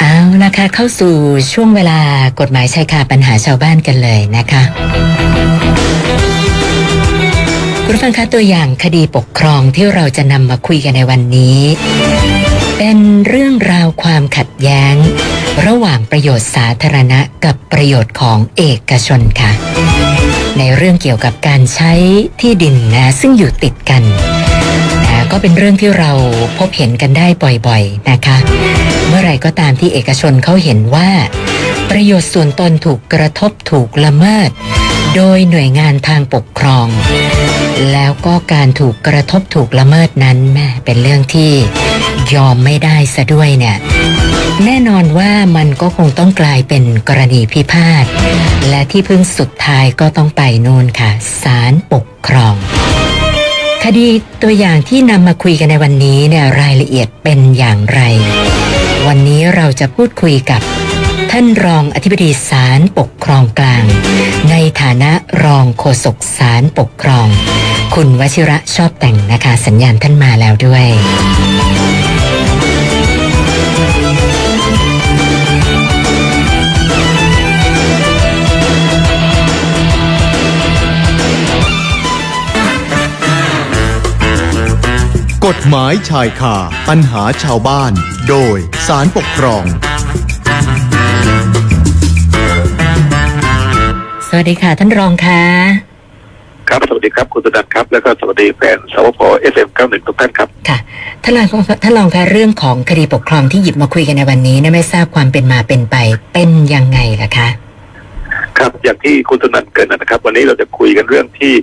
เอาละค่ะเข้าสู่ช่วงเวลากฎหมายชายคาปัญหาชาวบ้านกันเลยนะคะคุณฟังคะตัวอย่างคดีปกครองที่เราจะนำมาคุยกันในวันนี้ เป็นเรื่องราวความขัดแย้ง ระหว่างประโยชน์สาธารณะกับประโยชน์ของเอกชนค่ะ ในเรื่องเกี่ยวกับการใช้ที่ดินนะซึ่งอยู่ติดกัน ก็เป็นเรื่องที่เราพบเห็นกันได้บ่อยๆนะคะ เมื่อไรก็ตามที่เอกชนเขาเห็นว่า ประโยชน์ส่วนตนถูกกระทบถูกละเมิด โดยหน่วยงานทางปกครอง แล้วก็การถูกกระทบถูกละเมิดนั้นแม่เป็นเรื่องที่ยอมไม่ได้ซะด้วยเนี่ยแน่นอนว่ามันก็คงต้องกลายเป็นกรณีพิพาท และที่พึ่งสุดท้ายก็ต้องไปนู่นค่ะศาลปกครอง คดีตัวอย่างที่นำมาคุยกันในวันนี้เนี่ยรายละเอียดเป็นอย่างไร วันนี้เราจะพูดคุยกับ ท่านรองอธิบดีศาลปกครองกลาง ในฐานะรองโฆษกศาลปกครอง คุณวชิระชอบแต่งนะคะ สัญญาณท่านมาแล้วด้วย กฎหมายคลายปัญหาชาวบ้าน โดยศาลปกครอง สวัสดีค่ะท่านรองค่ะครับ สวัสดีครับ คุณสุนันท์ครับ แล้วก็สวัสดีแฟนสวพ FM เก้าหนึ่งทุกท่านครับ ค่ะท่านรองท่านรองคะเรื่องของคดีปกครองที่หยิบมาคุยกันในวันนี้เนี่ยไม่ทราบความเป็นมาเป็นไปเป็นยังไงล่ะคะ ครับอย่างที่คุณสุนันท์เกริ่นนะครับ วันนี้เราจะคุยกันเรื่องที่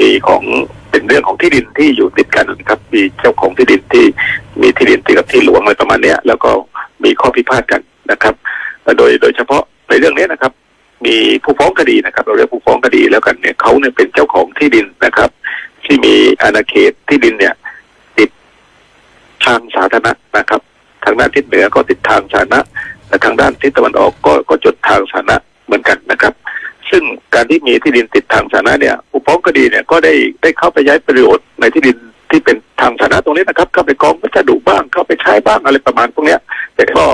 มีของเป็นเรื่องของที่ดินที่อยู่ติดกันนะครับ มีเจ้าของที่ดินที่มีที่ดินติดกับที่หลวงอะไรประมาณเนี้ยแล้วก็มีข้อพิพาทกันนะครับ โดยโดยเฉพาะในเรื่องนี้นะครับ มีผู้ฟ้องคดีนะครับ เราเรียกผู้ฟ้องคดีแล้วกันเนี่ยเขาเนี่ยเป็นเจ้าของที่ดินนะครับ ที่มีอาณาเขตที่ดินเนี่ย ติดทางสาธารณะนะครับ ทางด้านทิศเหนือก็ติดทางสาธารณะแต่ทางด้านทิศตะวันออกก็ก็จดทางสาธารณะ เหมือนกันนะครับ ซึ่งการที่มีที่ดินติดทางสาธารณะเนี่ยผู้ฟ้องคดีเนี่ยก็ได้ได้เข้าไปย้ายประโยชน์ในที่ดินที่เป็นทางสาธารณะตรงนี้นะครับ เข้าไปกองวัสดุบ้างเข้าไปใช้บ้างอะไรประมาณพวกเนี้ย แต่ก็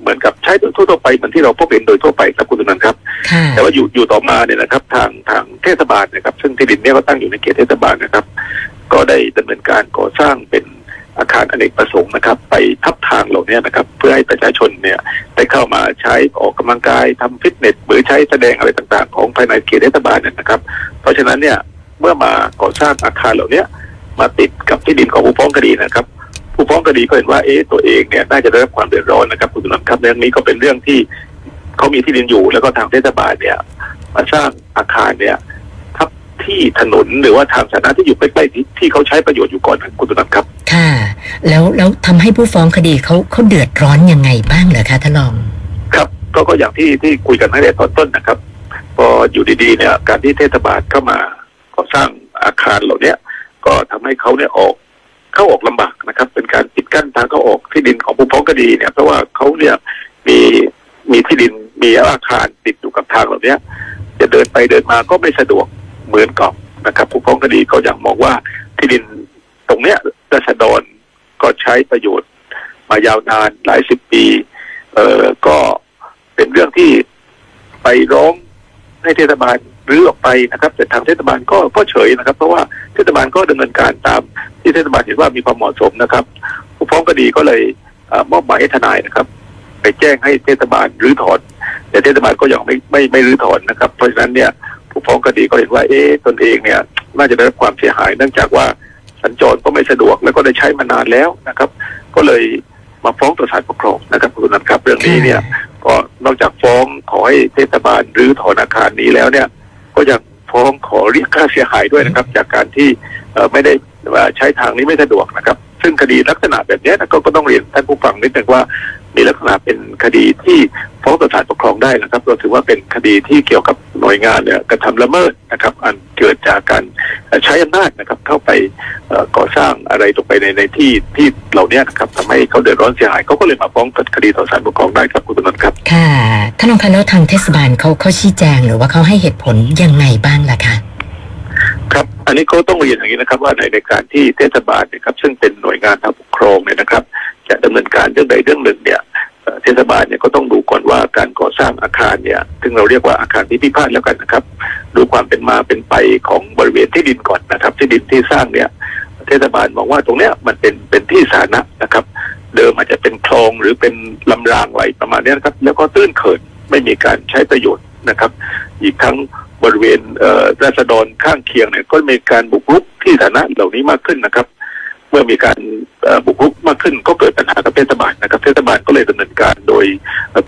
เหมือนกับใช้ทั่วๆไปเหมือนที่เราพบเห็นโดยทั่วไปครับคุณตุนันท์ครับค่ะแต่ว่าอยู่อยู่ต่อมาเนี่ยนะครับ ทางทางเทศบาลนะครับ ซึ่งที่ดินเนี่ยก็ตั้งอยู่ในเขตเทศบาลนะครับ ก็ได้ดำเนินการก่อสร้างเป็น อาคารอเนกประสงค์นะครับ ไปทับทางเหล่านี้นะครับ เพื่อให้ประชาชนเนี่ยได้เข้ามาใช้ออกกำลังกายทำฟิตเนสหรือใช้แสดงอะไรต่างๆ ของภายในเขตเทศบาลเนี่ยนะครับ เพราะฉะนั้นเนี่ยเมื่อมาก่อสร้างอาคารเหล่านี้มาติดกับที่ดินของผู้ฟ้องคดีนะครับ ผู้ฟ้องคดีก็เห็นว่าเอ๊ะตัวเองเนี่ยน่าจะได้รับความเดือดร้อนนะครับคุณตุนันท์ครับเรื่องนี้ก็เป็นเรื่องที่เขามีที่ดินอยู่ แล้วก็ทางเทศบาลเนี่ย มาสร้างอาคารเนี่ย ทับที่ถนนหรือว่าทางสาธารณะที่อยู่ใกล้ๆที่ที่เขาใช้ประโยชน์อยู่ก่อนนะคุณตุนันท์ครับ ค่ะ แล้วแล้วทำให้ผู้ฟ้องคดีเขาเขาเดือดร้อนยังไงบ้างเหรอคะท่านรอง ครับ ก็ก็อย่างที่ที่คุยกันตั้งแต่ตอนต้นนะครับ พออยู่ดีๆเนี่ยการที่เทศบาลเข้ามาก่อสร้างอาคารเหล่าเนี้ยก็ทำให้เขาเนี่ยออกเข้าออกลำบากนะครับ เป็นการปิดกั้นทางเข้าออกที่ดินของผู้ฟ้องคดีเนี่ยเพราะว่าเขาเนี่ยมีมีที่ดินมีอาคารติดอยู่กับทางเหล่าเนี้ยจะเดินไปเดินมาก็ไม่สะดวก เหมือนกับนะครับผู้ฟ้องคดีก็อยังมองว่าที่ดินตรงเนี้ยรัษฎรก็ใช้ประโยชน์มายาวนานหลายสิบปี เอ่อก็เป็นเรื่องที่ไปร้องให้เทศบาลรื้อออกไปนะครับ แต่ทางเทศบาลก็ก็เฉยนะครับ เพราะว่าเทศบาลก็ดำเนินการตามที่เทศบาลเห็นว่ามีความเหมาะสมนะครับ ผู้ฟ้องคดีก็เลยอมอบหมายให้ทนายนะครับ ไปแจ้งให้เทศบาลรื้อถอนแต่เทศบาลก็ยังไม่ไม่ไม่รื้อถอนนะครับ เพราะฉะนั้นเนี่ย ผู้ฟ้องคดีก็เห็นว่าเอ๊ะตนเองเนี่ยน่าจะได้รับความเสียหายเนื่องจากว่าสัญจรก็ไม่สะดวกแล้วก็ได้ใช้มานานแล้วนะครับ ก็เลยมาฟ้องต่อศาลปกครองนะครับคุณนันท์ครับเรื่องนี้เนี่ยก็นอกจากฟ้องขอให้เทศบาลรื้อถอนอาคารนี้แล้วเนี่ย ก็ยังฟ้องขอเรียกค่าเสียหายด้วยนะครับ จากการที่ไม่ได้ใช้ทางนี้ไม่สะดวกนะครับ ซึ่งคดีลักษณะแบบนี้นะก็ก็ต้องเรียนท่านผู้ฟังนิดนึงว่ามีลักษณะเป็นคดีที่ฟ้องต่อศาลปกครองได้นะครับเราถือว่าเป็นคดีที่เกี่ยวกับ หน่วยงานเนี่ยกระทำละเมิดนะครับ อันเกิดจากการเอ่อใช้อำนาจนะครับ เข้าไปเอ่อก่อสร้างอะไรลงไปในในที่ที่เหล่านี้นะครับทำให้เขาเดือดร้อนเสียหายเขาก็เลยมาฟ้องคดีต่อศาลปกครองได้ครับคุณตำรวจครับค่ะท่านรองคะแล้วทางเทศบาลเขาเขาชี้แจงหรือว่าเขาให้เหตุผลยังไงบ้างล่ะคะครับ อันนี้ก็ต้องเรียนอย่างนี้นะครับ ว่าในในการที่เทศบาลเนะครับ ซึ่งเป็นหน่วยงานทางปกครองเนี่ยนะครับ จะดำเนินการเรื่องใดเรื่องหนึ่งเนี่ย เทศบาลเนี่ยก็ต้องดูก่อนว่าการก่อสร้างอาคารเนี่ยซึ่งเราเรียกว่าอาคารที่พิพาทแล้วกันนะครับ ดูความเป็นมาเป็นไปของบริเวณที่ดินก่อนนะครับ ที่ดินที่สร้างเนี่ย เทศบาลมองว่าตรงเนี้ยมันเป็นเป็นที่สาธารณะนะครับ เดิมอาจจะเป็นคลองหรือเป็นลำรางไว้ประมาณนี้นะครับ แล้วก็ตื้นเขินไม่มีการใช้ประโยชน์นะครับ อีกทั้งบริเวณเราษฎรข้างเคียงเนี่ยก็มีการบุกรุกที่สาธารณะเหล่านี้มากขึ้นนะครับ เมื่อมีการบุกรุกมากขึ้นก็เกิดปัญหากับเทศบาลนะครับเทศบาลก็เลยดำเนินการโดย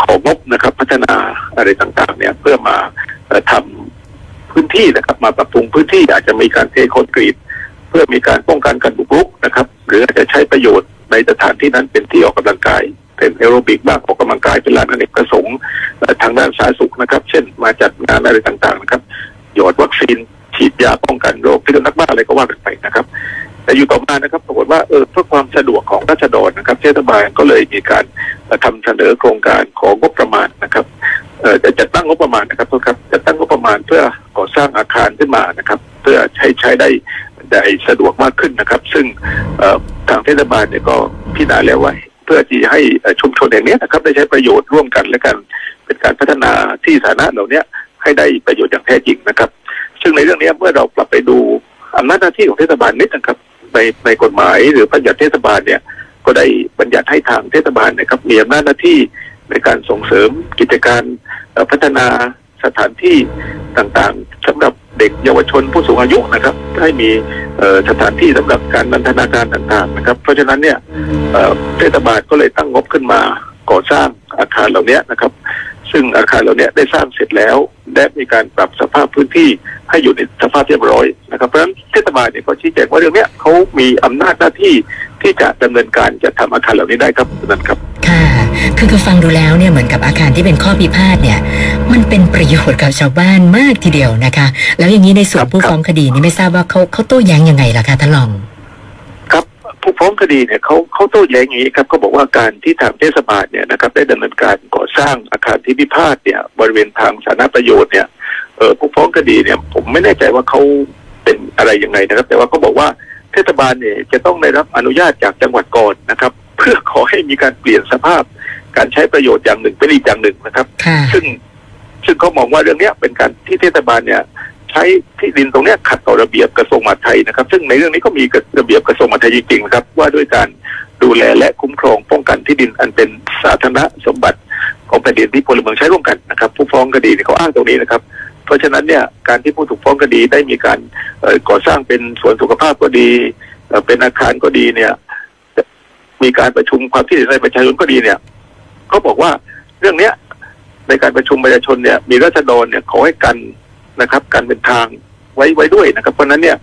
ของบนะครับ พัฒนาอะไรต่างๆ เนี่ยเพื่อมาเอ่อทำพื้นที่นะครับ มาปรับปรุงพื้นที่อาจจะมีการเทคอนกรีตเพื่อมีการป้องกันการบุกรุกนะครับ หรืออาจจะใช้ประโยชน์ในสถานที่นั้นเป็นที่ออกกำลังกายเป็นแอโรบิกบ้างออกกำลังกายเป็นลานอเนกประสงค์ทางด้านสาธารณสุขนะครับ เช่นมาจัดงานอะไรต่างๆนะครับหยอดวัคซีนฉีดยาป้องกันโรคพิษสุนัขบ้าอะไรก็ว่ากันไปนะครับ แต่อยู่ต่อมานะครับ ว่าเออเพื่อความสะดวกของราษฎรนะครับเทศบาลก็เลยมีการเอ่อทำเสนอโครงการของงบประมาณนะครับจะจัดตั้งงบประมาณนะครับโทษครับจะตั้งงบประมาณเพื่อก่อสร้างอาคารขึ้นมานะครับ เพื่อใช้ใช้ได้ได้สะดวกมากขึ้นนะครับ ซึ่งทางเทศบาลเนี่ยก็พิจารณาแล้วว่าเพื่อที่ให้ชุมชนแห่งนี้นะครับ ได้ใช้ประโยชน์ร่วมกันและกันเป็นการพัฒนาที่สาธารณะเหล่านี้ให้ได้ประโยชน์อย่างแท้จริงนะครับ ซึ่งในเรื่องนี้เมื่อเรากลับไปดูอำนาจหน้าที่ของเทศบาลนิดนะครับ ในในกฎหมายหรือพระญญัติเทศบาลเนี่ย ก็ได้บัญญัติให้ทางเทศบาลนะครับ มีอำนาจหน้าที่ในการส่งเสริมกิจการพัฒนาสถานที่ต่างๆสำหรับเด็กเยาวชนผู้สูงอายุนะครับ ให้มีสถานที่สำหรับการนันทนาการต่างๆนะครับ เพราะฉะนั้นเนี่ยเทศบาลก็เลยตั้งงบขึ้นมาก่อสร้างอาคารเหล่านี้นะครับ ซึ่งอาคารเหล่านี้ได้สร้างเสร็จแล้วและมีการปรับสภาพพื้นที่ให้อยู่ในสภาพเรียบร้อยนะครับเพราะฉะนั้นเทศบาลเนี่ยก็ชี้แจงว่าเรื่องเนี้ยเขามีอำนาจหน้าที่ที่จะดำเนินการจะทำอาคารเหล่านี้ได้ครับนั่นครับค่ะคือคือฟังดูแล้วเนี่ยเหมือนกับอาคารที่เป็นข้อพิพาทเนี่ย มันเป็นประโยชน์กับชาวบ้านมากทีเดียวนะคะ แล้วอย่างนี้ในส่วนครับผู้ครับฟ้องคดีนี่ไม่ทราบว่าเขาเขาโต้แย้งยังไงล่ะคะท่านรองครับ ผู้ฟ้องคดีเนี่ยเขาเขาโต้แย้งอย่างนี้ครับเขาบอกว่าการที่ทางเทศบาลเนี่ยนะครับได้ดำเนินการก่อสร้างอาคารที่พิพาทเนี่ยบริเวณทางสาธารณประโยชน์เนี่ยเออผู้ฟ้องคดีเนี่ยผมไม่แน่ใจว่าเขาเป็นอะไรยังไงนะครับ แต่ว่าเขาบอกว่าเทศบาลเนี่ยจะต้องได้รับอนุญาตจากจังหวัดก่อนนะครับ เพื่อขอให้มีการเปลี่ยนสภาพ การใช้ประโยชน์อย่างหนึ่งเป็นอีกอย่างหนึ่งนะครับค่ะซึ่งซึ่งเขามองว่าเรื่องเนี้ยเป็นการที่เทศบาลเนี่ย ใช้ที่ดินตรงนี้ขัดต่อระเบียบกระทรวงมหาดไทยนะครับ ซึ่งในเรื่องนี้ก็มีระเบียบกระทรวงมหาดไทยจริงๆนะครับ ว่าด้วยการดูแลและคุ้มครองป้องกันที่ดินอันเป็นสาธารณสมบัติของแผ่นดินที่พลเมืองใช้ร่วมกันนะครับ ผู้ฟ้องคดีเขาอ้างตรงนี้นะครับ เพราะฉะนั้นเนี่ยการที่ผู้ถูกฟ้องคดีได้มีการก่อสร้างเป็นสวนสุขภาพก็ดีเอ่อเป็นอาคารก็ดีเนี่ย มีการประชุมความคิดเห็นในประชาชนก็ดีเนี่ยเขาบอกว่าเรื่องเนี้ยในการประชุมประชาชนเนี่ย มีรัษฎรเนี่ยขอให้กัน นะครับ การเป็นทางไว้ไว้ด้วยนะครับ เพราะนั้นเนี่ย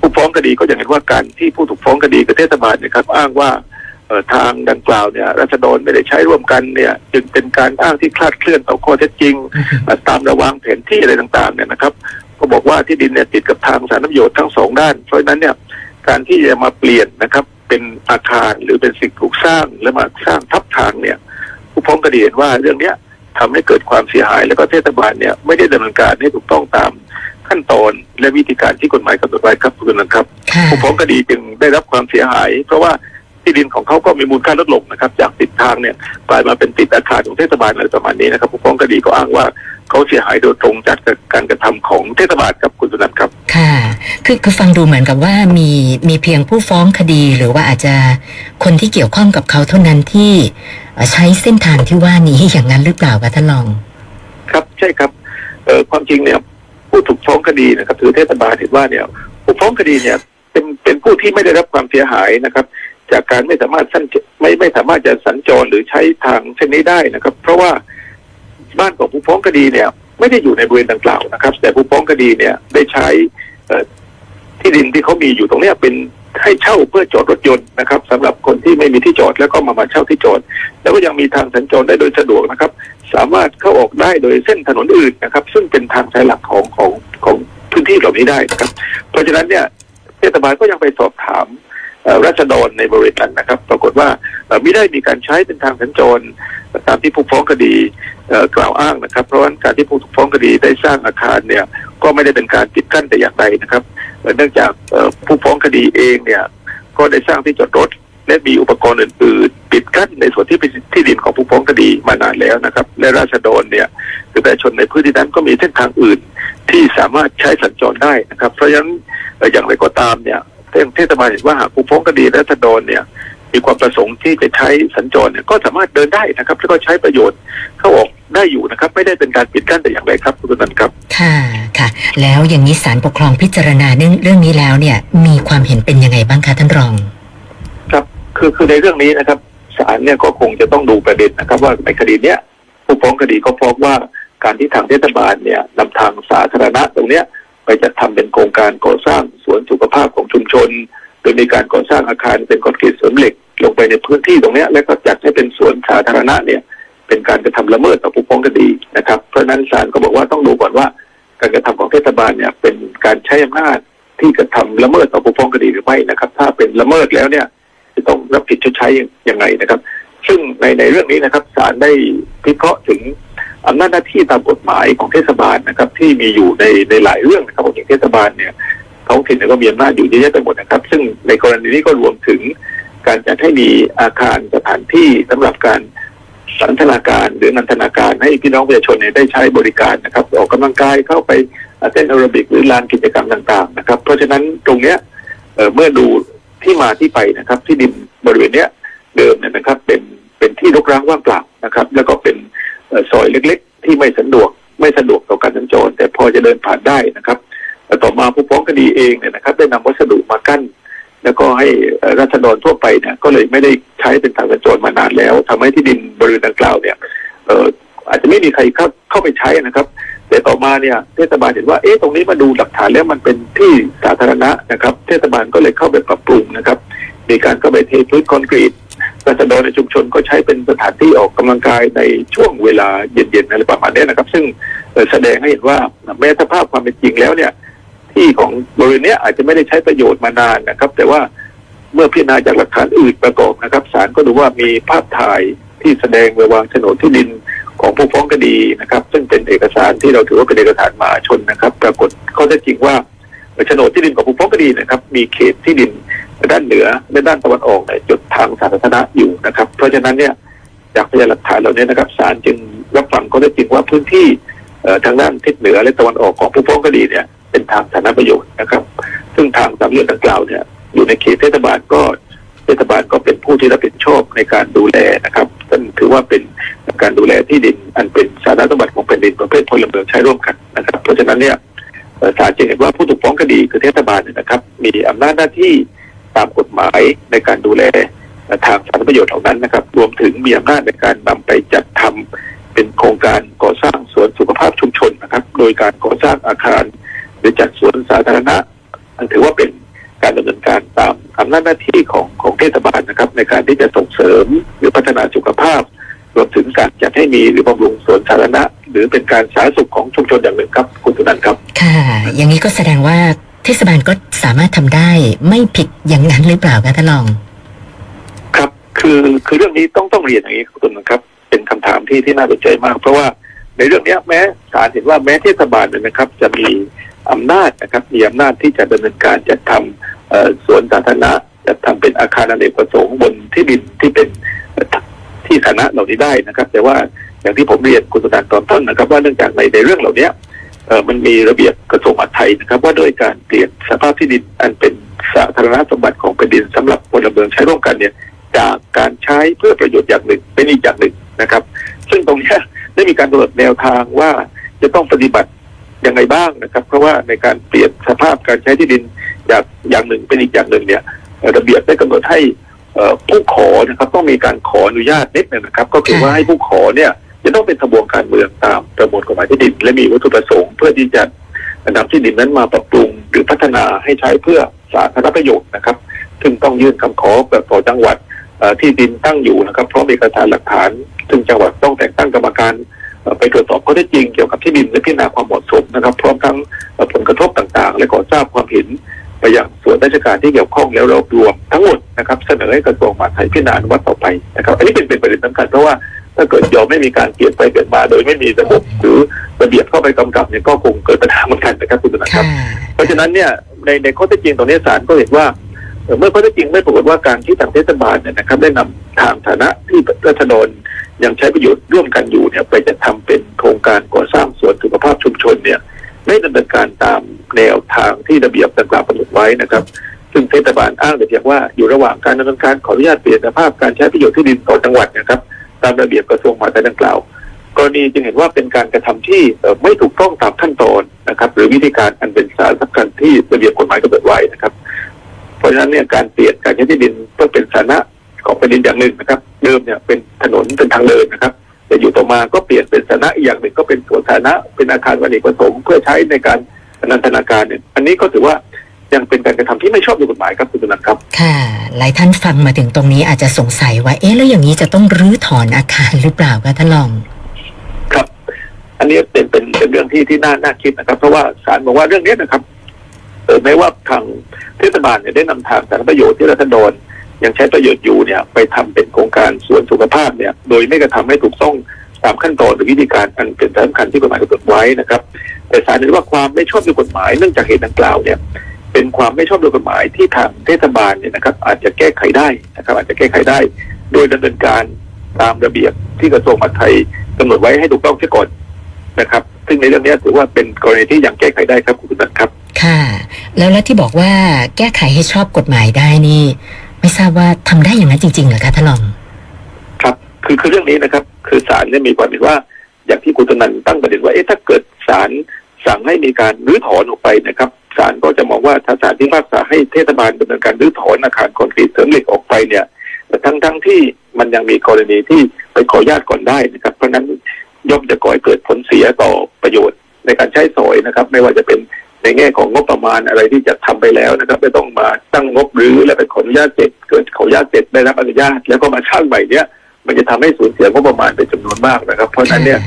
ผู้ฟ้องคดีก็อย่างเห็นว่าการที่ผู้ถูกฟ้องคดีกับเทศบาลเนี่ยครับ อ้างว่าทางดังกล่าวเนี่ยรัษฎรไม่ได้ใช้ร่วมกันเนี่ย จึงเป็นการอ้างที่คลาดเคลื่อนต่อข้อเท็จจริง ตามระวางแผนที่อะไรต่างๆเนี่ยนะครับ ก็บอกว่าที่ดินเนี่ยติดกับทางสาธารณประโยชน์ทั้งสองด้าน เพราะฉะนั้นเนี่ยการที่จะมาเปลี่ยนนะครับ เป็นอาคารหรือเป็นสิ่งปลูกสร้างแล้วมาสร้างทับทางเนี่ย ผู้ฟ้องคดีเห็นว่าเรื่องเนี้ย ทำให้เกิดความเสียหาย แล้วก็เทศบาลเนี่ยไม่ได้ดำเนินการให้ถูกต้องตามขั้นตอนและวิธีการที่กฎหมายกำหนดไว้ครับคุณนันครับค่ะผู้ฟ้องคดีจึงได้รับความเสียหาย เพราะว่าที่ดินของเขาก็มีมูลค่าลดลงนะครับ จากติดทางเนี่ยกลายมาเป็นติดอาคารของเทศบาลอะไรประมาณนี้นะครับผู้ฟ้องคดีก็อ้างว่าเขาเสียหายโดยตรงจากการกระทำของเทศบาลครับคุณสุนันท์ครับ ค่ะ คือคือฟังดูเหมือนกับว่ามีมีเพียงผู้ฟ้องคดีหรือว่าอาจจะคนที่เกี่ยวข้องกับเขาเท่านั้นที่เอ่อ ใช้เส้นทางที่ว่านี้อย่างนั้นหรือเปล่าคะท่านรอง ครับใช่ครับเออความจริงเนี่ยผู้ถูกฟ้องคดีนะครับถือเทศบาลเห็นว่าเนี่ยผู้ฟ้องคดีเนี่ยเป็นเป็นผู้ที่ไม่ได้รับความเสียหายนะครับ จากการไม่สามารถสั้นไม่ไม่สามารถจะสัญจรหรือใช้ทางเส้นนี้ได้นะครับ เพราะว่าบ้านของผู้ฟ้องคดีเนี่ย ไม่ได้อยู่ในบริเวณดังกล่าวนะครับ แต่ผู้ฟ้องคดีเนี่ยได้ใช้ที่ดินที่เขามีอยู่ตรงเนี้ยเป็น ให้เช่าเพื่อจอดรถยนต์นะครับสำหรับคนที่ไม่มีที่จอดแล้วก็มามาเช่าที่จอด แล้วก็ยังมีทางสัญจรได้โดยสะดวกนะครับ สามารถเข้าออกได้โดยเส้นถนนอื่นนะครับ ซึ่งเป็นทางสายหลักของของของพื้นที่เหล่านี้ได้นะครับ เพราะฉะนั้นเนี่ยเทศบาลก็ยังไปสอบถามราษฎรในบริเวณนั้นนะครับ ปรากฏว่าไม่ได้มีการใช้เป็นทางสัญจรตามที่ผู้ฟ้องคดีกล่าวอ้างนะครับ เพราะว่าการที่ผู้ถูกฟ้องคดีได้สร้างอาคารเนี่ยก็ไม่ได้เป็นการปิดกั้นแต่อย่างใดนะครับ เนื่องจากผู้ฟ้องคดีเองเนี่ย ก็ได้สร้างที่จอดรถ และมีอุปกรณ์อื่นๆปิดกั้นในส่วนที่เป็นที่ดินของผู้ฟ้องคดีมานานแล้วนะครับ และราษฎรเนี่ยหรือประชาชนในพื้นที่นั้นก็มีเส้นทางอื่นที่สามารถใช้สัญจรได้นะครับ เพราะฉะนั้นอย่างไรก็ตามเนี่ยเทศบาลเห็นว่าหากผู้ฟ้องคดีราษฎรเนี่ยมีความประสงค์ที่จะใช้สัญจรเนี่ยก็สามารถเดินได้นะครับแล้วก็ใช้ประโยชน์เข้าออกได้อยู่นะครับ ไม่ได้เป็นการปิดกั้นแต่อย่างไรครับคุณนันครับค่ะ แล้วอย่างนี้ศาลปกครองพิจารณาเรื่องเรื่องนี้แล้วเนี่ย มีความเห็นเป็นยังไงบ้างคะท่านรอง ครับคือคือในเรื่องนี้นะครับศาลเนี่ยก็คงจะต้องดูประเด็นนะครับ ว่าในคดีเนี้ยผู้ฟ้องคดีก็ฟ้องว่าการที่ทางเทศบาลเนี่ยนำทางสาธารณะตรงเนี้ยไปจัดทำเป็นโครงการก่อสร้างสวนสุขภาพของชุมชน โดยมีการก่อสร้างอาคารเป็นคอนกรีตเสริมเหล็ก ลงไปในพื้นที่ตรงเนี้ยแล้วก็จัดให้เป็นสวนสาธารณะเนี่ย เป็นการกระทำละเมิดต่อผู้ฟ้องคดีนะครับ เพราะนั้นศาลก็บอกว่าต้องดูก่อนว่า การกระทำของเทศบาลเนี่ย เป็นการใช้อำนาจที่กระทำละเมิดต่อผู้ฟ้องคดีหรือไม่นะครับ ถ้าเป็นละเมิดแล้วเนี่ย จะต้องรับผิดชดใช้อยังไงนะครับ ซึ่งในในเรื่องนี้นะครับศาลได้พิเคราะห์ถึงอำนาจหน้าที่ตามกฎหมายของเทศบาลนะครับ ที่มีอยู่ในในหลายเรื่องนะครับองเทศบาลเนี่ยท้องถิ่นก็มีอำนาจอยู่เยอะแยะไปหมดนะครับ ซึ่งในกรณีนี้ก็รวมถึงการจัดให้มีอาคารสถานที่สำหรับการสันทนาการ หรือนันทนาการให้พี่น้องประชาชนเนี่ยได้ใช้บริการนะครับ ออกกำลังกายเข้าไปเต้นแอโรบิกหรือลานกิจกรรมต่างๆนะครับ เพราะฉะนั้นตรงเนี้ยเเมื่อดูที่มาที่ไปนะครับ ที่ดินบริเวณเนี้ยเดิมเนี่ยนะครับ เป็นเป็นที่รกร้างว่างเปล่านะครับ แล้วก็เป็นซอยเล็กๆ ที่ไม่สะดวกไม่สะดวกต่อการสัญจรแต่พอจะเดินผ่านได้นะครับต่อมาผู้ฟ้องคดีเองเนี่ยนะครับ ได้นำวัสดุมากั้น แล้วก็ให้ราษฎรทั่วไปเนี่ยก็เลยไม่ได้ใช้เป็นทางสัญจรมานานแล้วทำให้ที่ดินบริเวณดังกล่าวเนี่ยเอออาจจะไม่มีใครเข้าเข้าไปใช้นะครับ แต่ต่อมาเนี่ยเทศบาลเห็นว่าเอ๊ะตรงนี้มาดูหลักฐานแล้วมันเป็นที่สาธารณะนะครับ เทศบาลก็เลยเข้าไปปรับปรุงนะครับ มีการเข้าไปเทพื้นคอนกรีตราษฎรในชุมชนก็ใช้เป็นสถานที่ออกกำลังกายในช่วงเวลาเย็นๆอะไรประมาณนี้นะครับ ซึ่งแสดงให้เห็นว่าแม้สภาพความเป็นจริงแล้วเนี่ย ที่ของบริเวณนี้ยอาจจะไม่ได้ใช้ประโยชน์มานานนะครับ แต่ว่าเมื่อพิจารณาจากหลักฐานอื่นประกอบนะครับศาลก็ดูว่ามีภาพถ่ายที่แสดงเวลาวางโฉนดที่ดินของผู้ฟ้องคดีนะครับ ซึ่งเป็นเอกสารที่เราถือว่าเป็นเอกสารมหาชนนะครับ ปรากฏข้อเท็จจริงว่าโฉนดที่ดินของผู้ฟ้องคดีนะครับ มีเขตที่ดินด้านเหนือและด้านตะวันออกในจุดทางสาธารณะอยู่นะครับ เพราะฉะนั้นเนี่ยจากพยานหลักฐานเหล่านี้นะครับศาลจึงรับฟังข้อเท็จจริงว่าพื้นที่ ทางด้านทิศเหนือและตะวันออกของผู้ฟ้องคดีเนี่ย เป็นทางสาธารณประโยชน์นะครับ ซึ่งทางสามเหลี่ยมดังกล่าวเนี่ยอยู่ในเขตเทศบาลก็เทศบาลก็เป็นผู้ที่รับผิดชอบในการดูแลนะครับซึ่งถือว่าเป็นการดูแลที่ดินอันเป็นสาธารณสมบัติของแผ่นดินประเภทพลเมืองใช้ร่วมกันนะครับ เพราะฉะนั้นเนี่ยศาลจึงเห็นว่าผู้ถูกฟ้องคดีคือเทศบาลนนะครับ มีอำนาจหน้าที่ตามกฎหมายในการดูแลทางสาธารณประโยชน์เหล่านั้นนะครับ รวมถึงมีอำนาจในการนำไปจัดทำ เป็นโครงการก่อสร้างสวนสุขภาพชุมชนนะครับ โดยการก่อสร้างอาคารหรือจัดสวนสาธารณะอันถือว่าเป็นการดำเนินการตามอำนาจหน้าที่ของของเทศบาลนะครับ ในการที่จะส่งเสริมหรือพัฒนาสุขภาพรวมถึงการจัดให้มีหรือบำรุงสวนสาธารณะ หรือเป็นการสาธารณสุขของชุมชนอย่างหนึ่งครับ คุณสุนันท์ครับ ค่ะ อย่างนี้ก็แสดงว่าเทศบาลก็สามารถทำได้ไม่ผิดอย่างนั้นหรือเปล่าคะท่านรอง ครับ คือคือเรื่องนี้ต้องต้องเรียนอย่างนี้คุณนะครับ เป็นคำถามที่ที่น่าสนใจมาก เพราะว่าในเรื่องนี้แม้ศาลเห็นว่าแม้เทศบาลนนะครับ จะมีอำนาจนะครับ มีอำนาจที่จะดำเนินการจัดทำเอ่อสวนสาธารณะจัดทำเป็นอาคารอเนกประสงค์บนที่ดินที่เป็นที่สาธารณะเหล่านี้ได้นะครับ แต่ว่าอย่างที่ผมเรียนคุณสุนันท์ตอนต้นนะครับ ว่าเนื่องจากในในเรื่องเหล่านี้มันมีระเบียบกระทรวงมหาดไทยนะครับ ว่าโดยการเปลี่ยนสภาพที่ดินอันเป็นสาธารณสมบัติของแผ่นดินสำหรับพลเมืองใช้ร่วมกันเนี่ยจากการใช้เพื่อประโยชน์อย่างหนึ่งเป็นอีกอย่างหนึ่ง นะครับ ซึ่งตรงนี้ได้มีการกำหนดแนวทางว่าจะต้องปฏิบัติยังไงบ้างนะครับ เพราะว่าในการเปลี่ยนสภาพการใช้ที่ดินจากอย่างหนึ่งเป็นอีกอย่างหนึ่งเนี่ยระเบียบได้กำหนดให้ผู้ขอนะครับต้องมีการขออนุญาตนิดหนึงนะครับ ก็คือว่าให้ผู้ขอเนี่ยจะต้องเป็นทบวงการเมืองตามประมวลกฎหมายที่ดิน และมีวัตถุประสงค์เพื่อที่จะนำที่ดินนั้นมาปรับปรุงหรือพัฒนาให้ใช้เพื่อสาธารณประโยชน์นะครับ ซึ่งต้องยื่นคำขอแบบต่อจังหวัด ที่ดินตั้งอยู่นะครับพร้อมเอกสารหลักฐาน ซึ่งจังหวัดต้องแต่งตั้งกรรมการเอ่อไปตรวจสอบข้อเท็จจริงเกี่ยวกับที่ดินและพิจารณาความเหมาะสมนะครับ พร้อมทั้งเอ่อผลกระทบต่างๆ และขอทราบความเห็นไปยังส่วนราชการที่เกี่ยวข้องแล้วรวบรวมทั้งหมดนะครับเสนอให้กระทรวงมหาดไทยพิจารณาอนุมัติต่อไปนะครับ อันนี้เป็นเป็นประเด็นสำคัญเพราะว่าถ้าเกิดยอมไม่มีการเปลี่ยนไปเปลี่ยนมาโดยไม่มีระบบหรือระเบียบเข้าไปกำกับเนี่ยก็คงเกิดปัญหาเหมือนกันนะครับคุณสุนันท์คค่ะรับ เพราะฉะนั้นเนี่ยในในข้อเท็จจริงตรงนี้ศาลก็เห็นว่า เมื่อข้อเท็จจริงไม่ปรากฏว่าการที่ทางเทศบาลเนี่ยนะครับ ได้นำทางฐานะที่ราษฎรยังใช้ประโยชน์ร่วมกันอยู่เนี่ย ไปจะทำเป็นโครงการก่อสร้างสวนสุขภาพชุมชนเนี่ย ไม่ดำเนินการตามแนวทางที่ระเบียบดังกล่าวกำหนดไว้นะครับ ซึ่งเทศบาลอ้างแต่เพียงว่าอยู่ระหว่างการดำเนินการขออนุญาตเปลี่ยนสภาพการใช้ประโยชน์ที่ดินต่อจังหวัดนะครับ ตามระเบียบกระทรวงมหาดไทยดังกล่าว กรณีจึงเห็นว่าเป็นการกระทำที่ไม่ถูกต้องตามขั้นตอนนะครับ หรือวิธีการอันเป็นสารสำคัญที่ระเบียบกฎหมายกำหนดไว้นะครับ ราะฉะนั้นเนี่ยการเปลี่ยนการใช้ที่ดินเพื่อเป็นสาธารณะของแผ่นดินอย่างหนึ่งนะครับ เดิมเนี่ยเป็นถนนเป็นทางเดินนะครับแต่อยู่ต่อมาก็เปลี่ยนเป็นสาธารณะอีกอย่างหนึ่งก็เป็นสวนสาธารณะเป็นอาคารอเนกประสงค์เพื่อใช้ในการนันทนาการเนี่ยอันนี้ก็ถือว่ายังเป็นการกระทำที่ไม่ชอบด้วยกฎหมายครับคุณตุนันครับ ค่ะ หลายท่านฟังมาถึงตรงนี้อาจจะสงสัยว่า เอ๊ะแล้วอย่างนี้จะต้องรื้อถอนอาคารหรือเปล่าคะท่านรอง ครับ อันนี้เป็นเป็นเป็นเรื่องที่ที่น่าน่าคิดนะครับ เพราะว่าศาลบอกว่าเรื่องนี้นะครับ เออแม้ว่าทางเทศบาลเนี่ยได้นำทางสารประโยชน์ที่รัฐดรยังใช้ประโยชน์อยู่เนี่ย ไปทำเป็นโครงการส่วนสุขภาพเนี่ย โดยไม่กระทำให้ถูกต้องตามขั้นตอนหรือวิธีการอันเป็นสำคัญที่กฎหมายกำหนดไว้นะครับ แต่ศาลเห็นว่าความไม่ชอบด้วยกฎหมายเนื่องจากเหตุดังกล่าวเนี่ยเป็นความไม่ชอบด้วยกฎหมายที่ทางเทศบาลเนี่ยนะครับ อาจจะแก้ไขได้นะครับ อาจจะแก้ไขได้ โดยดำเนินการตามระเบียบที่กระทรวงมหาดไทยกำหนดไว้ให้ถูกต้องเสียก่อนนะครับ ซึ่งในเรื่องนี้ถือว่าเป็นกรณีที่ยังแก้ไขได้ครับคุณตุนันครับ ค่ะ แล้วแล้วที่บอกว่าแก้ไขให้ชอบกฎหมายได้นี่ ไม่ทราบว่าทำได้อย่างนั้นจริงๆเหรอคะท่านรอง ครับ คือคือเรื่องนี้นะครับ คือศาลเนี่ยมีความเห็นว่า อย่างที่คุณตนันตั้งประเด็นว่าเอ๊ะถ้าเกิดศาลสั่งให้มีการรื้อถอนออกไปนะครับศาลก็จะมองว่าถ้าศาลที่พากษาให้เทศบาลดำเนินการรื้อถอนอาคารคอนกรีตเสริมเหล็กออกไปเนี่ยแต่ทั้งทั้งที่มันยังมีกรณีที่ไปขออนุญาตก่อนได้นะครับ เพราะนั้นย่อมจะก่อให้เกิดผลเสียต่อประโยชน์ในการใช้สอยนะครับ ไม่ว่าจะเป็น ในแง่ของงบประมาณอะไรที่จะทำไปแล้วนะครับ ไม่ต้องมาตั้งงบหรือและไปขออนุญาตเสร็จเกิดขออนุญาตเสร็จได้รับอนุญาตแล้วก็มาสร้างใหม่เนี้ยมันจะทำให้สูญเสียงบประมาณเป็นจำนวนมากนะครับ เพราะฉะนั้นเนี่ย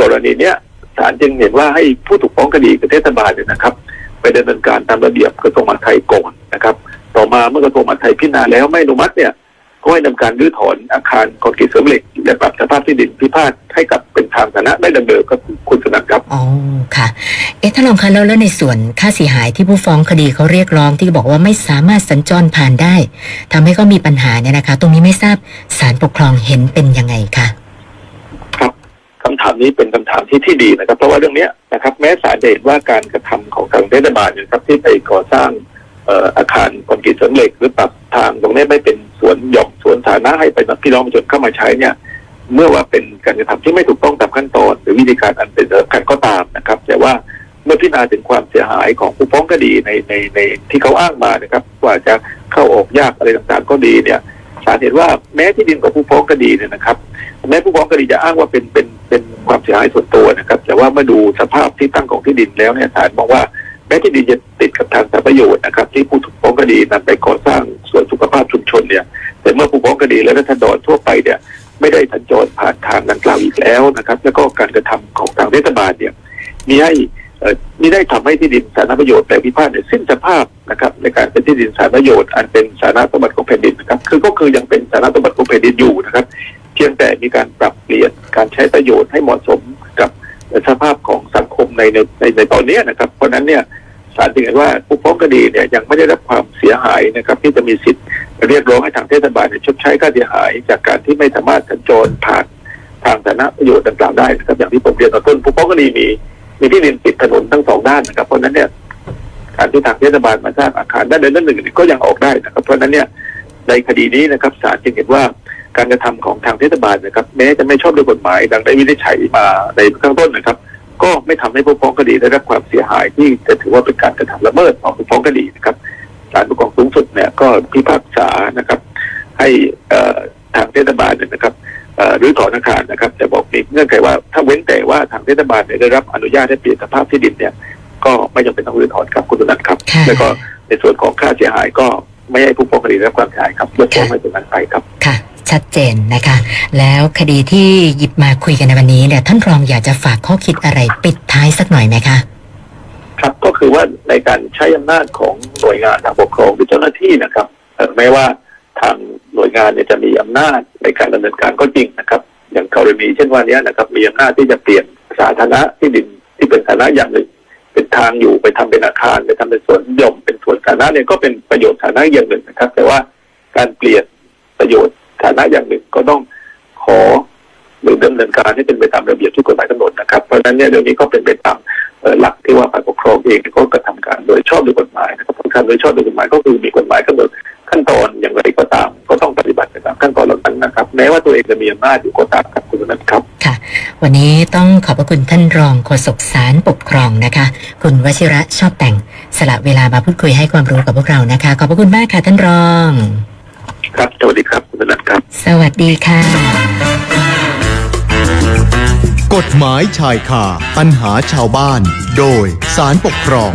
กรณีเนี้ยศาลจึงเห็นว่าให้ผู้ถูกฟ้องคดีกับเทศบาลเนี่ยนะครับ ไปดำเนินการตามระเบียบกระทรวงมหาดไทยก่อนนะครับ ต่อมาเมื่อกระทรวงมหาดไทยพิจารณาแล้วไม่อนุมัติเนี่ย ก็ให้นำการรื้อถอนอาคารคอนกรีตเสริมเหล็กและปรับสภาพที่ดินพิพาทให้กับเป็นทางสาธารณะได้ดำเนินกับคุณสนันครับอ๋อค่ะ เอ๊ะท่านรองคะแล้วแล้วในส่วนค่าเสียหายที่ผู้ฟ้องคดีเขาเรียกร้องที่บอกว่าไม่สามารถสัญจรผ่านได้ทำให้เขามีปัญหาเนี่ยนะคะ ตรงนี้ไม่ทราบศาลปกครองเห็นเป็นยังไงคะครับคำถามนี้เป็นคำถามที่ที่ดีนะครับ เพราะว่าเรื่องเนี้ยนะครับ แม้ศาลจะเห็นว่าการกระทำของทางเทศบาลเนยนะครับที่ไปก่อสร้างเอาคารคอนกรีตเสริมเหล็กหรือปรับทางตรงนี้ไม่เป็นสวนหย่อมสวนสาธารณะให้ไปพี่น้องประชาชนเข้ามาใช้เนี่ย เมื่อว่าเป็นการกระทำที่ไม่ถูกต้องตามขั้นตอน หรือวิธีการอันเป็นสำคัญก็ตามนะครับ แต่ว่าเมื่อพิจารณาถึงความเสียหายของผู้ฟ้องคดีในในในที่เขาอ้างมานะครับว่าจะเข้าออกยากอะไรต่างๆก็ดีเนี่ยศาลเห็นว่าแม้ที่ดินของผู้ฟ้องคดีเนี่ยนะครับ แม้ผู้ฟ้องคดีจะอ้างว่าเป็นเป็นเป็นความเสียหายส่วนตัวนะครับ แต่ว่าเมื่อดูสภาพที่ตั้งของที่ดินแล้วเนี่ยศาลมองว่า แม้ที่ดินจะติดกับทางสาธารณประโยชน์นะครับ ที่ผู้ถูกฟ้องคดีนำไปก่อสร้างส่วนสุขภาพชุมชนเนี่ย แต่เมื่อผู้ฟ้องคดีและรัฐดรทั่วไปเนี่ยไม่ได้สัญจรผ่านทางดังกล่าวอีกแล้วนะครับ แล้วก็การกระทำของทางเทศบาลเนี่ยมีให้เอ่อมีได้ทำให้ที่ดินสาธารณประโยชน์แปลงพิพาทเนี่ยสิ้นสภาพนะครับ ในการเป็นที่ดินสาธารณประโยชน์อันเป็นสาธารณสมบัติของแผ่นดินนะครับ คือก็คือยังเป็นสาธารณสมบัติของแผ่นดินอยู่นะครับ เพียงแต่มีการปรับเปลี่ยนการใช้ประโยชน์ให้เหมาะสมกับ สภาพของสังคมในในในในตอนนี้นะครับ เพราะนั้นเนี่ยศาลจึงเห็นว่าผู้ฟ้องคดีเนี่ยยังไม่ได้รับความเสียหายนะครับ ที่จะมีสิทธิ์เรียกร้องให้ทางเทศบาลชดใช้ค่าเสียหาย จากการที่ไม่สามารถสัญจรผ่านทางสาธารณประโยชน์ดังกล่าวได้นะครับอย่างที่ผมเรียนตอนต้นผู้ฟ้องคดีมีมีที่ดินติดถนนทั้งสองด้านนะครับ เพราะนั้นเนี่ยการที่ทางเทศบาลมาสร้างอาคารด้านใดด้านหนึ่งก็ยังออกได้นะครับ เพราะฉะนั้นเนี่ยในคดีนี้นะครับศาลจึงเห็นว่า การกระทำของทางเทศบาลนะครับ แม้จะไม่ชอบด้วยกฎหมาย ดังได้วินิจฉัยมาในข้างต้นนะครับ ก็ไม่ทำให้ผู้ฟ้องคดีได้รับความเสียหายที่จะถือว่าเป็นการกระทำละเมิดของผู้ฟ้องคดีนะครับศาลปกครองสูงสุดเนี่ยก็พิพากษานะครับ ให้เอ่อทางเทศบาลเนี่ยนะครับเอ่อหรือถอนอาคารนะครับ แต่บอกมีเงื่อนไขว่าถ้าเว้นแต่ว่าทางเทศบาลเนี่ยได้รับอนุญาตให้เปลี่ยนสภาพที่ดินเนี่ย ก็ไม่จำเป็นต้องรื้อถอนครับคุณตุนันครับค่ะแล้วก็ในส่วนของค่าเสียหายก็ไม่ให้ผู้ฟ้องคดีได้รับความเสียหายครับยกฟ้องให้ตุนันไปครับค่ะ ชัดเจนนะคะ แล้วคดีที่หยิบมาคุยกันในวันนี้เนี่ยท่านรองอยากจะฝากข้อคิดอะไรปิดท้ายสักหน่อยไหมคะ ครับก็คือว่าในการใช้อำนาจของหน่วยงานทางปกครองหรือเจ้าหน้าที่นะครับไม่ว่าทางหน่วยงานเนี่ยจะมีอำนาจในการดำเนินการก็จริงนะครับ อย่างกรณีเช่นว่านี้นะครับ มีอำนาจที่จะเปลี่ยนสาธารณะที่ดินที่เป็นสาธารณะอย่างหนึ่งเป็นทางอยู่ไปทำเป็นอาคารไปทำเป็นสวนนิยมเป็นสวนสาธารณะเนี่ยก็เป็นประโยชน์สาธารณะอย่างหนึ่งนะครับ แต่ว่าการเปลี่ยนประโยชน์ สาธารณะอย่างหนึ่งก็ต้องขอดำเนินการให้เป็นไปตามระเบียบที่กฎหมายกำหนดนะครับ เพราะฉะนั้นเนี่ยเรื่องนี้ก็เป็นไปตามเอ่อหลักที่ว่าฝ่ายปกครองเองก็กระทำการโดยชอบด้วยกฎหมายนะครับการโดยชอบด้วยกฎหมายก็คือมีกฎหมายกำหนดขั้นตอนอย่างไรก็ตาม ก็ต้องปฏิบัติไปตามขั้นตอนเหล่านั้นนะครับ แม้ว่าตัวเองจะมีอำนาจอยู่ก็ตามครับคุณนันครับค่ะ วันนี้ต้องขอบพระคุณท่านรองโฆษกสารปกครองนะคะ คุณวชิระชอบแต่งสละเวลามาพูดคุยให้ความรู้กับพวกเรานะคะ ขอบพระคุณมากค่ะท่านรอง ครับสวัสดีครับคุณนันท์ครับ สวัสดีค่ะ กฎหมายชายคาปัญหาชาวบ้าน โดยสารปกครอง